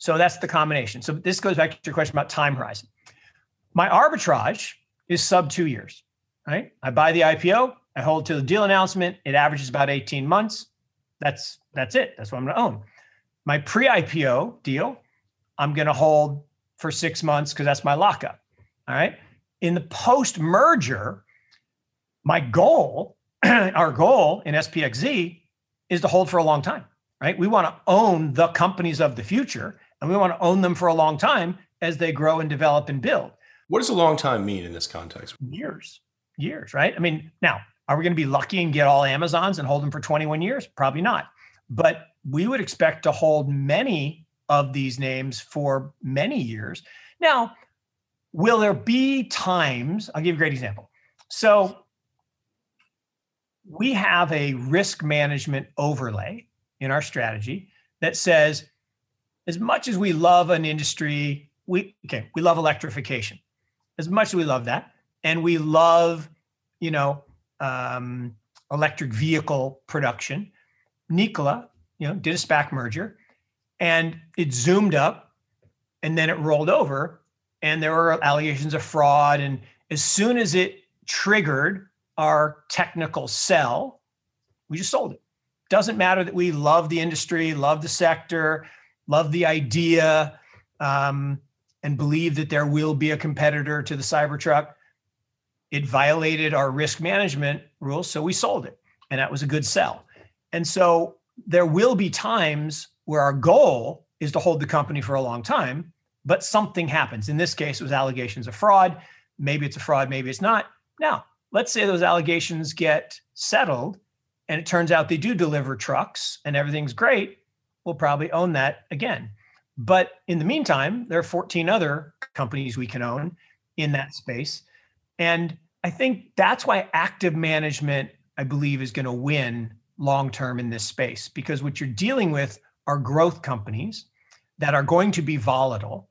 So that's the combination. So this goes back to your question about time horizon. My arbitrage is sub two years, right? I buy the IPO, I hold to the deal announcement. It averages about 18 months. That's that's it. That's what I'm going to own. My pre-IPO deal, I'm going to hold for six months because that's my lockup. All right. In the post-merger, my goal, our goal in SPXZ is to hold for a long time, right? We want to own the companies of the future and we want to own them for a long time as they grow and develop and build. What does a long time mean in this context? Years, years, right? I mean, now, are we going to be lucky and get all Amazons and hold them for 21 years? Probably not. But we would expect to hold many of these names for many years. Now, will there be times? I'll give you a great example. So, we have a risk management overlay in our strategy that says as much as we love an industry, we okay, we love electrification. As much as we love that, and we love, you know, um, electric vehicle production. Nikola, you know, did a SPAC merger, and it zoomed up, and then it rolled over, and there were allegations of fraud. And as soon as it triggered our technical sell, we just sold it. Doesn't matter that we love the industry, love the sector, love the idea um, and believe that there will be a competitor to the Cybertruck. It violated our risk management rules, so we sold it, and that was a good sell. And so there will be times where our goal is to hold the company for a long time, but something happens. In this case, it was allegations of fraud. Maybe it's a fraud, maybe it's not. Now, let's say those allegations get settled and it turns out they do deliver trucks and everything's great. We'll probably own that again. But in the meantime, there are 14 other companies we can own in that space. And I think that's why active management, I believe, is going to win long term in this space because what you're dealing with are growth companies that are going to be volatile.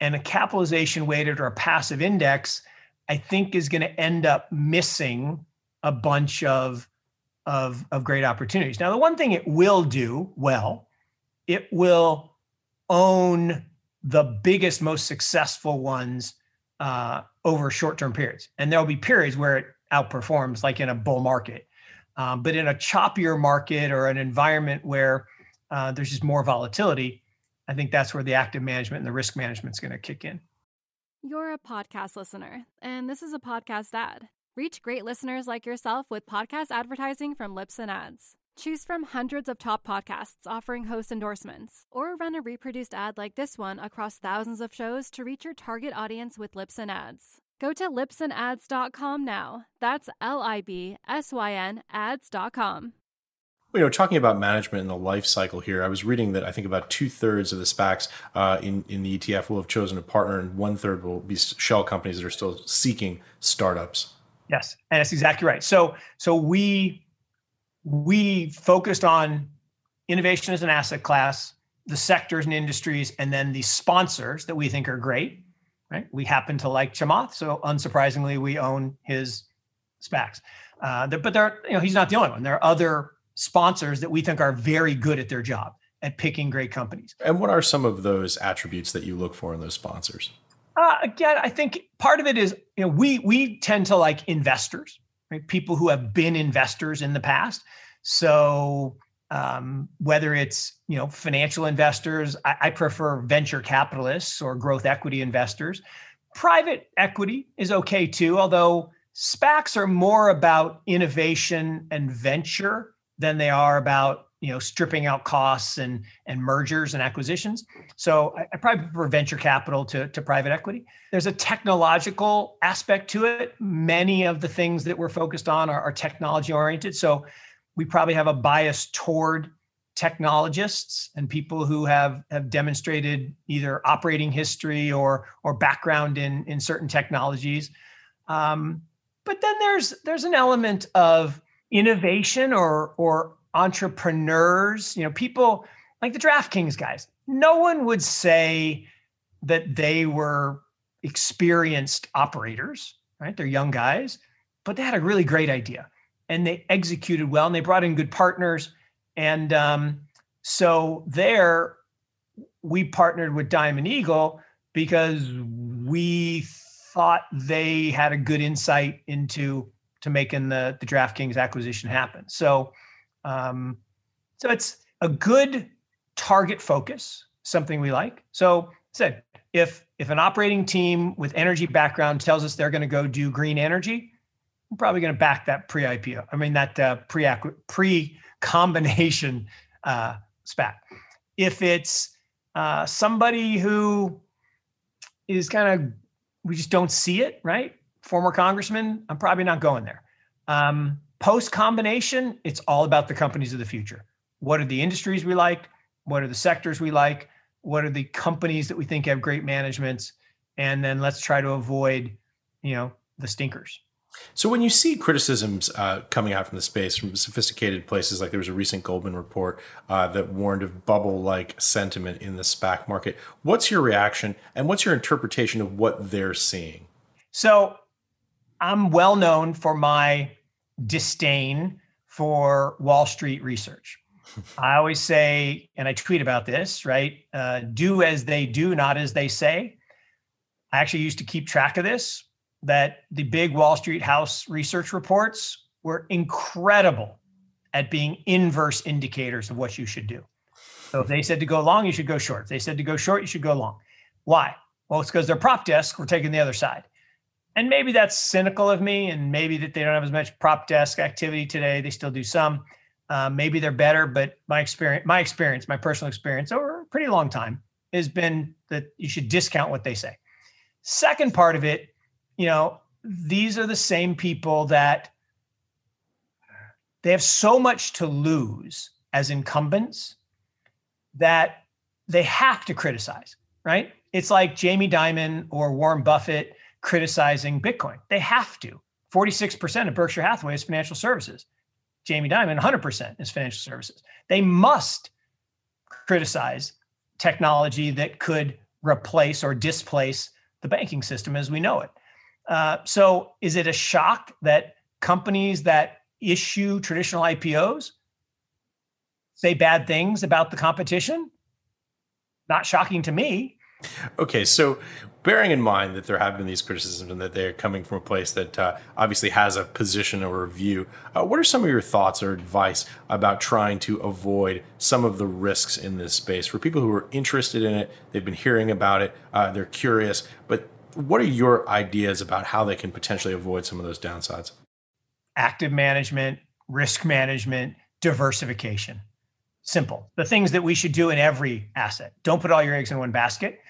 And a capitalization weighted or a passive index, I think, is going to end up missing a bunch of, of, of great opportunities. Now, the one thing it will do well, it will own the biggest, most successful ones uh, over short term periods. And there'll be periods where it outperforms, like in a bull market. Um, but in a choppier market or an environment where uh, there's just more volatility, I think that's where the active management and the risk management is going to kick in. You're a podcast listener, and this is a podcast ad. Reach great listeners like yourself with podcast advertising from Libsyn Ads. Choose from hundreds of top podcasts offering host endorsements, or run a reproduced ad like this one across thousands of shows to reach your target audience with Libsyn Ads. Go to libsynads.com now. That's L I B S Y N ads.com. You know, talking about management and the life cycle here, I was reading that I think about two thirds of the SPACs uh, in, in the ETF will have chosen a partner, and one third will be shell companies that are still seeking startups. Yes, and that's exactly right. So, so we we focused on innovation as an asset class, the sectors and industries, and then the sponsors that we think are great right? We happen to like Chamath, so unsurprisingly, we own his SPACs. Uh, but there, you know, he's not the only one. There are other sponsors that we think are very good at their job at picking great companies. And what are some of those attributes that you look for in those sponsors? Uh, again, I think part of it is you know we we tend to like investors, right? People who have been investors in the past. So um, whether it's you know financial investors I, I, prefer venture capitalists or growth equity investors private equity is okay too although spacs are more about innovation and venture than they are about you know stripping out costs and and mergers and acquisitions. So i, I probably prefer venture capital to, to private equity. There's a technological aspect to it. Many of the things that we're focused on are, are technology oriented. So we probably have a bias toward technologists and people who have have demonstrated either operating history or or background in in certain technologies. Um, but then there's there's an element of innovation or or entrepreneurs you know people like the draftkings guys no one would say that they were experienced operators right they're young guys but they had a really great idea and they executed well and they brought in good partners. And um, so there, we partnered with Diamond Eagle because we thought they had a good insight into to making the the DraftKings acquisition happen. So, um, so it's a good target focus, something we like. So, said if if an operating team with energy background tells us they're going to go do green energy, I'm probably going to back that pre-IPO. I mean that uh, pre pre combination uh, SPAC. If it's uh, somebody who is kind of we just don't see it, right? Former congressman, I'm probably not going there. Um, Post combination, it's all about the companies of the future. What are the industries we like? What are the sectors we like? What are the companies that we think have great managements? And then let's try to avoid, you know, the stinkers. So when you see criticisms uh, coming out from the space from sophisticated places, like there was a recent Goldman report uh, that warned of bubble-like sentiment in the SPAC market, what's your reaction and what's your interpretation of what they're seeing? So I'm well known for my disdain for Wall Street research. I always say, and I tweet about this, right? Uh, do as they do, not as they say. I actually used to keep track of this that the big Wall Street House research reports were incredible at being inverse indicators of what you should do. So if they said to go long, you should go short. If they said to go short, you should go long. Why? Well, it's because their prop desk were taking the other side. And maybe that's cynical of me, and maybe that they don't have as much prop desk activity today. They still do some. Uh, maybe they're better, but my experience, my experience, my personal experience over a pretty long time has been that you should discount what they say. Second part of it, you know, these are the same people that they have so much to lose as incumbents that they have to criticize, right? It's like Jamie Dimon or Warren Buffett criticizing Bitcoin. They have to. 46% of Berkshire Hathaway is financial services. Jamie Dimon, 100% is financial services. They must criticize technology that could replace or displace the banking system as we know it. Uh, so, is it a shock that companies that issue traditional IPOs say bad things about the competition? Not shocking to me. Okay, so bearing in mind that there have been these criticisms and that they're coming from a place that uh, obviously has a position or a view, uh, what are some of your thoughts or advice about trying to avoid some of the risks in this space for people who are interested in it? They've been hearing about it, uh, they're curious, but what are your ideas about how they can potentially avoid some of those downsides? Active management, risk management, diversification. Simple. The things that we should do in every asset. Don't put all your eggs in one basket.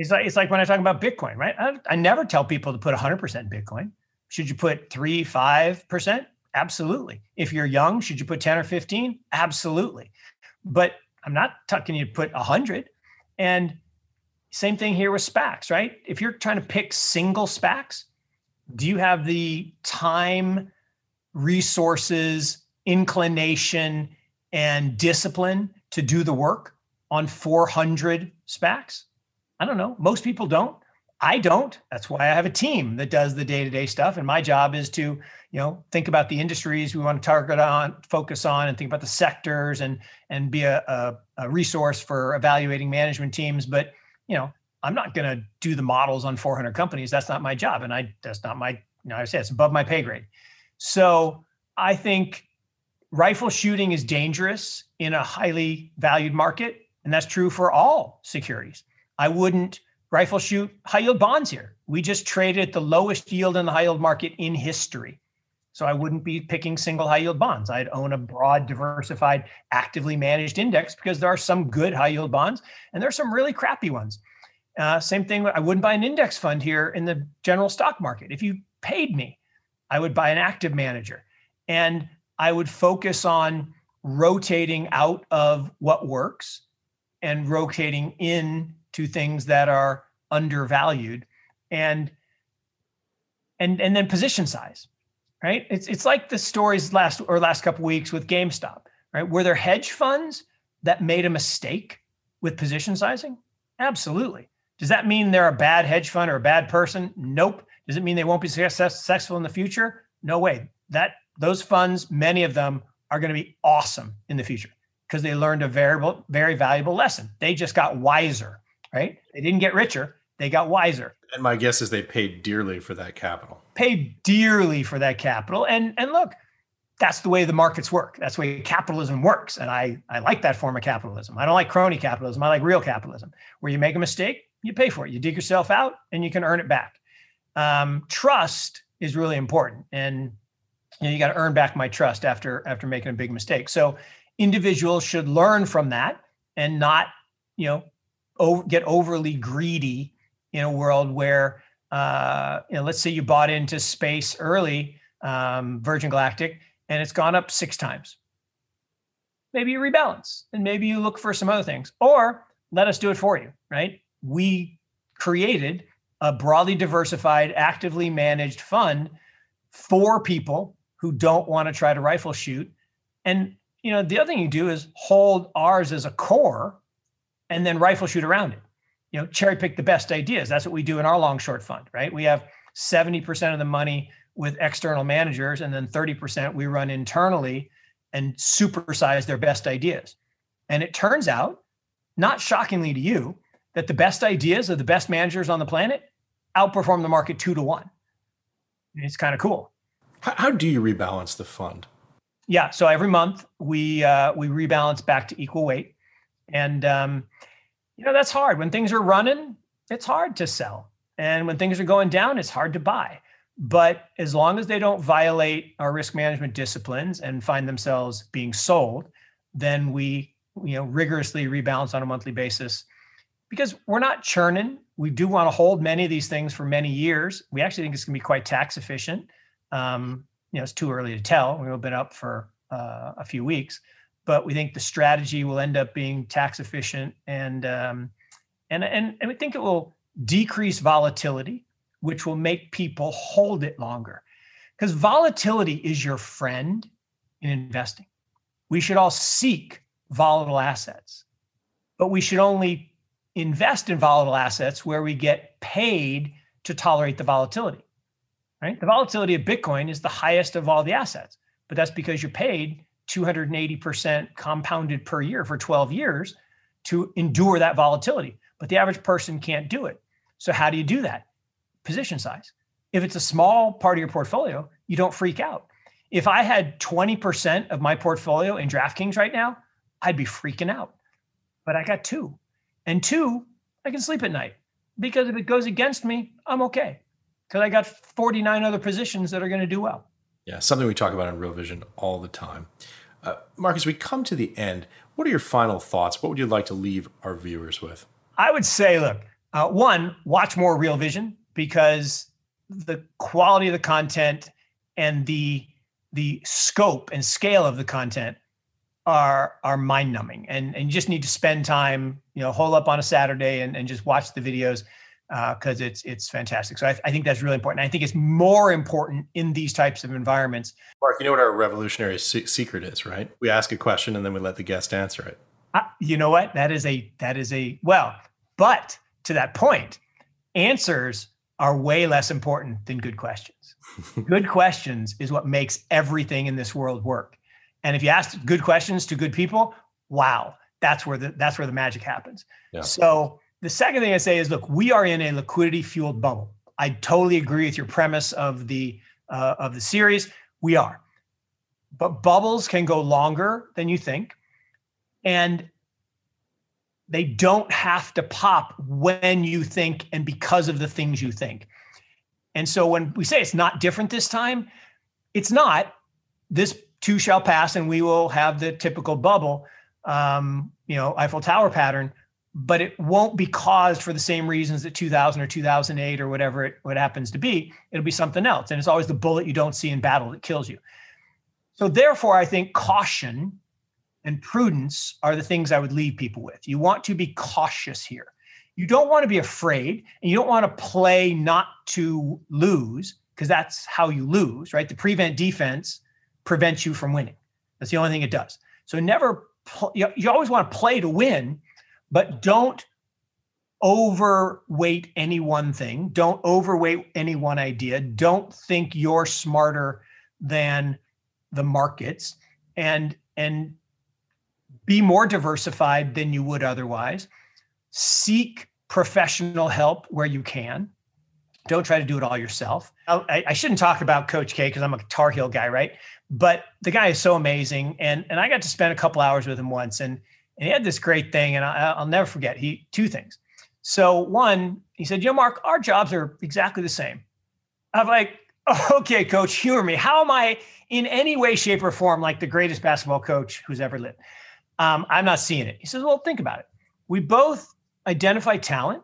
It's like it's like when I talk about Bitcoin, right? I, I never tell people to put 100% Bitcoin. Should you put three, five percent? Absolutely. If you're young, should you put 10 or 15? Absolutely. But I'm not talking you to put 100. And same thing here with SPACs, right? If you're trying to pick single SPACs, do you have the time, resources, inclination, and discipline to do the work on 400 SPACs? I don't know. Most people don't. I don't. That's why I have a team that does the day-to-day stuff. And my job is to, you know, think about the industries we want to target on, focus on, and think about the sectors and and be a, a, a resource for evaluating management teams. But you know, I'm not going to do the models on 400 companies. That's not my job, and I that's not my. You know, I say it's above my pay grade. So I think rifle shooting is dangerous in a highly valued market, and that's true for all securities. I wouldn't rifle shoot high yield bonds here. We just traded at the lowest yield in the high yield market in history. So I wouldn't be picking single high yield bonds. I'd own a broad, diversified, actively managed index because there are some good high yield bonds and there are some really crappy ones. Uh, same thing, I wouldn't buy an index fund here in the general stock market. If you paid me, I would buy an active manager. And I would focus on rotating out of what works and rotating in to things that are undervalued and and and then position size right? It's it's like the stories last or last couple weeks with GameStop right? Were there hedge funds that made a mistake with position sizing? Absolutely. Does that mean they're a bad hedge fund or a bad person? Nope. Does it mean they won't be successful in the future? No way. That those funds, many of them are going to be awesome in the future because they learned a variable, very valuable lesson. They just got wiser, right? They didn't get richer, they got wiser. And my guess is they paid dearly for that capital. Paid dearly for that capital. And and look, that's the way the markets work. That's the way capitalism works. And I, I like that form of capitalism. I don't like crony capitalism. I like real capitalism, where you make a mistake, you pay for it. You dig yourself out and you can earn it back. Um, trust is really important. And you know you got to earn back my trust after after making a big mistake so individuals should learn from that and not you know get overly greedy in a world where uh, you know let's say you bought into space early um, virgin galactic and it's gone up six times maybe you rebalance and maybe you look for some other things or let us do it for you right we created a broadly diversified actively managed fund for people who don't want to try to rifle shoot. And you know, the other thing you do is hold ours as a core and then rifle shoot around it. You know, cherry pick the best ideas. That's what we do in our long short fund, right? We have 70% of the money with external managers and then 30% we run internally and supersize their best ideas. And it turns out, not shockingly to you, that the best ideas of the best managers on the planet outperform the market two to one. It's kind of cool. How, how do you rebalance the fund? Yeah, so every month we uh, we rebalance back to equal weight, and um, you know that's hard. When things are running, it's hard to sell, and when things are going down, it's hard to buy. But as long as they don't violate our risk management disciplines and find themselves being sold, then we you know rigorously rebalance on a monthly basis because we're not churning. We do want to hold many of these things for many years. We actually think it's going to be quite tax efficient. Um, you know, it's too early to tell. We've been up for uh, a few weeks, but we think the strategy will end up being tax efficient and um, and and and we think it will decrease volatility, which will make people hold it longer. Because volatility is your friend in investing. We should all seek volatile assets, but we should only invest in volatile assets where we get paid to tolerate the volatility. Right? The volatility of Bitcoin is the highest of all the assets, but that's because you're paid 280% compounded per year for 12 years to endure that volatility. But the average person can't do it. So how do you do that? Position size. If it's a small part of your portfolio, you don't freak out. If I had 20% of my portfolio in DraftKings right now, I'd be freaking out. But I got two. And two, I can sleep at night because if it goes against me, I'm okay because I got 49 other positions that are going to do well. Yeah, something we talk about in Real Vision all the time. Uh, Marcus, we come to the end. What are your final thoughts? What would you like to leave our viewers with? I would say, look, uh, one, watch more Real Vision because the quality of the content and the the scope and scale of the content are are mind numbing and and you just need to spend time you know hole up on a saturday and, and just watch the videos because uh, it's it's fantastic. So I, I, think that's really important. I think it's more important in these types of environments. Mark you know what our revolutionary se- secret is right? We ask a question and then we let the guest answer it. Uh, you know what? That is a that is a well but to that point answers are way less important than good questions. Good questions is what makes everything in this world work. And if you ask good questions to good people, wow, that's where the that's where the magic happens. Yeah. So the second thing I say is, look, we are in a liquidity fueled bubble. I totally agree with your premise of the uh, of the series. We are, but bubbles can go longer than you think, and they don't have to pop when you think and because of the things you think. And so when we say it's not different this time, it's not. This too shall pass and we will have the typical bubble, um, you know, Eiffel Tower pattern, but it won't be caused for the same reasons that 2000 or 2008 or whatever it what happens to be. It'll be something else. And it's always the bullet you don't see in battle that kills you. So therefore, I think caution and prudence are the things I would leave people with. You want to be cautious here. You don't want to be afraid and you don't want to play not to lose because that's how you lose, right? The prevent defense prevents you from winning. That's the only thing it does. So never, pl- you, you always want to play to win, but don't overweight any one thing. Don't overweight any one idea. Don't think you're smarter than the markets and and be more diversified than you would otherwise. Seek professional help where you can. Don't try to do it all yourself. Oh, I, I shouldn't talk about Coach K because I'm a Tar Heel guy, right? but the guy is so amazing and and i got to spend a couple hours with him once and and he had this great thing and I, i'll never forget he two things. So one he said you know mark our jobs are exactly the same. I'm like okay coach humor me. How am i in any way shape or form like the greatest basketball coach who's ever lived? Um, i'm not seeing it. He says well think about it. We both identify talent.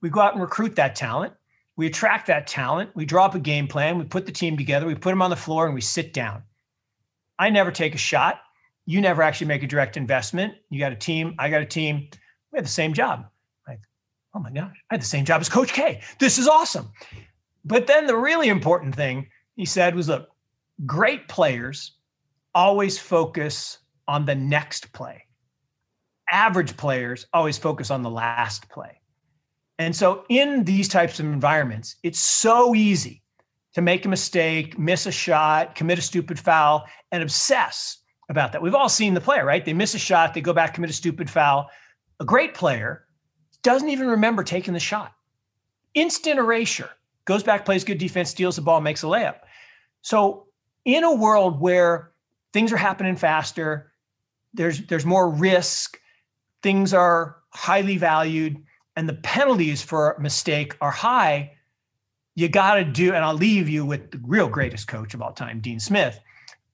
We go out and recruit that talent. We attract that talent. We draw up a game plan. We put the team together. We put them on the floor and we sit down. I never take a shot. You never actually make a direct investment. You got a team. I got a team. We have the same job. Like, oh my gosh, I had the same job as Coach K. This is awesome. But then the really important thing he said was look, great players always focus on the next play. Average players always focus on the last play. And so in these types of environments, it's so easy to make a mistake, miss a shot, commit a stupid foul, and obsess about that. We've all seen the player, right? They miss a shot, they go back, commit a stupid foul. A great player doesn't even remember taking the shot. Instant erasure. Goes back, plays good defense, steals the ball, makes a layup. So, in a world where things are happening faster, there's there's more risk, things are highly valued, and the penalties for a mistake are high you got to do, and I'll leave you with the real greatest coach of all time, Dean Smith,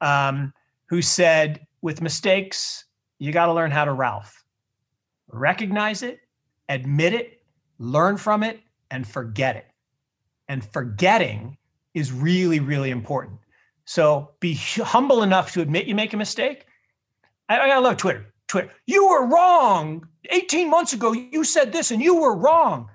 um, who said, with mistakes, you got to learn how to Ralph. Recognize it, admit it, learn from it, and forget it. And forgetting is really, really important. So be humble enough to admit you make a mistake. I, I love Twitter. Twitter, you were wrong. 18 months ago, you said this and you were wrong.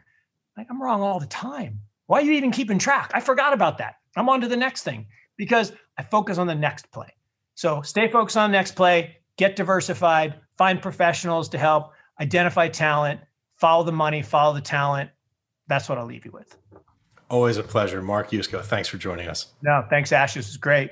Like, I'm wrong all the time. Why are you even keeping track? I forgot about that. I'm on to the next thing because I focus on the next play. So stay focused on next play, get diversified, find professionals to help, identify talent, follow the money, follow the talent. That's what I'll leave you with. Always a pleasure. Mark Yusko, thanks for joining us. No, thanks, Ash. This was great.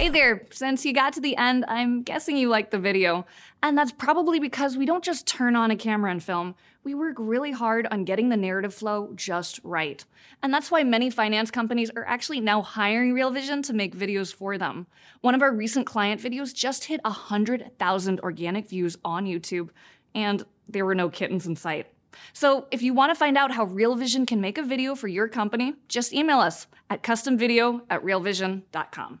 Hey there, since you got to the end, I'm guessing you liked the video. And that's probably because we don't just turn on a camera and film, we work really hard on getting the narrative flow just right. And that's why many finance companies are actually now hiring Real Vision to make videos for them. One of our recent client videos just hit 100,000 organic views on YouTube, and there were no kittens in sight. So if you want to find out how Real Vision can make a video for your company, just email us at customvideo at realvision.com.